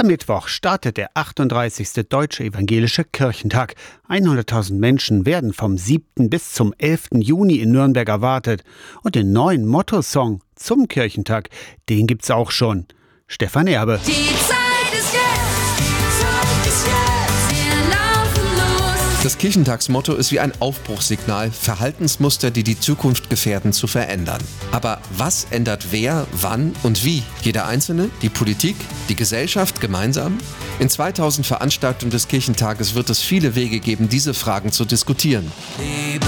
Am Mittwoch startet der 38. Deutsche Evangelische Kirchentag. 100.000 Menschen werden vom 7. bis zum 11. Juni in Nürnberg erwartet. Und den neuen Mottosong zum Kirchentag, den gibt's auch schon. Stefan Erbe. Die Zeit ist jetzt, die Zeit ist jetzt, wir laufen los. Das Kirchentagsmotto ist wie ein Aufbruchssignal, Verhaltensmuster, die die Zukunft gefährden, zu verändern. Aber was ändert wer, wann und wie? Jeder Einzelne? Die Politik? Die Gesellschaft gemeinsam? In 2000 Veranstaltungen des Kirchentages wird es viele Wege geben, diese Fragen zu diskutieren.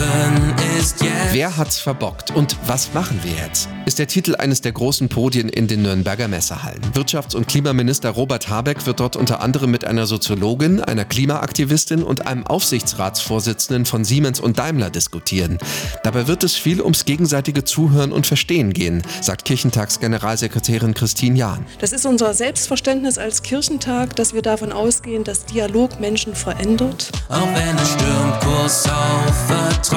Leben ist jetzt. Wer hat's verbockt und was machen wir jetzt? Ist der Titel eines der großen Podien in den Nürnberger Messehallen. Wirtschafts- und Klimaminister Robert Habeck wird dort unter anderem mit einer Soziologin, einer Klimaaktivistin und einem Aufsichtsratsvorsitzenden von Siemens und Daimler diskutieren. Dabei wird es viel ums gegenseitige Zuhören und Verstehen gehen, sagt Kirchentagsgeneralsekretärin Christine Jahn. Das ist unser Selbstverständnis als Kirchentag, dass wir davon ausgehen, dass Dialog Menschen verändert. Auch wenn es stürmt, Kurs auf Vertrauen.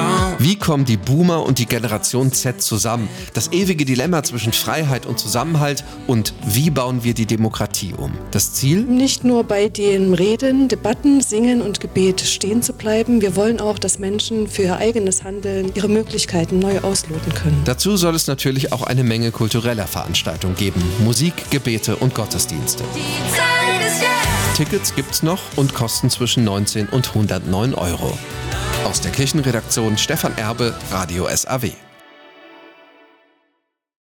Wie kommen die Boomer und die Generation Z zusammen? Das ewige Dilemma zwischen Freiheit und Zusammenhalt und wie bauen wir die Demokratie um? Das Ziel? Nicht nur bei den Reden, Debatten, Singen und Gebet stehen zu bleiben. Wir wollen auch, dass Menschen für ihr eigenes Handeln ihre Möglichkeiten neu ausloten können. Dazu soll es natürlich auch eine Menge kultureller Veranstaltungen geben. Musik, Gebete und Gottesdienste. Die Zeit ist jetzt. Tickets gibt's noch und kosten zwischen 19 und 109 Euro. Aus der Kirchenredaktion Stefan Erbe, Radio SAW.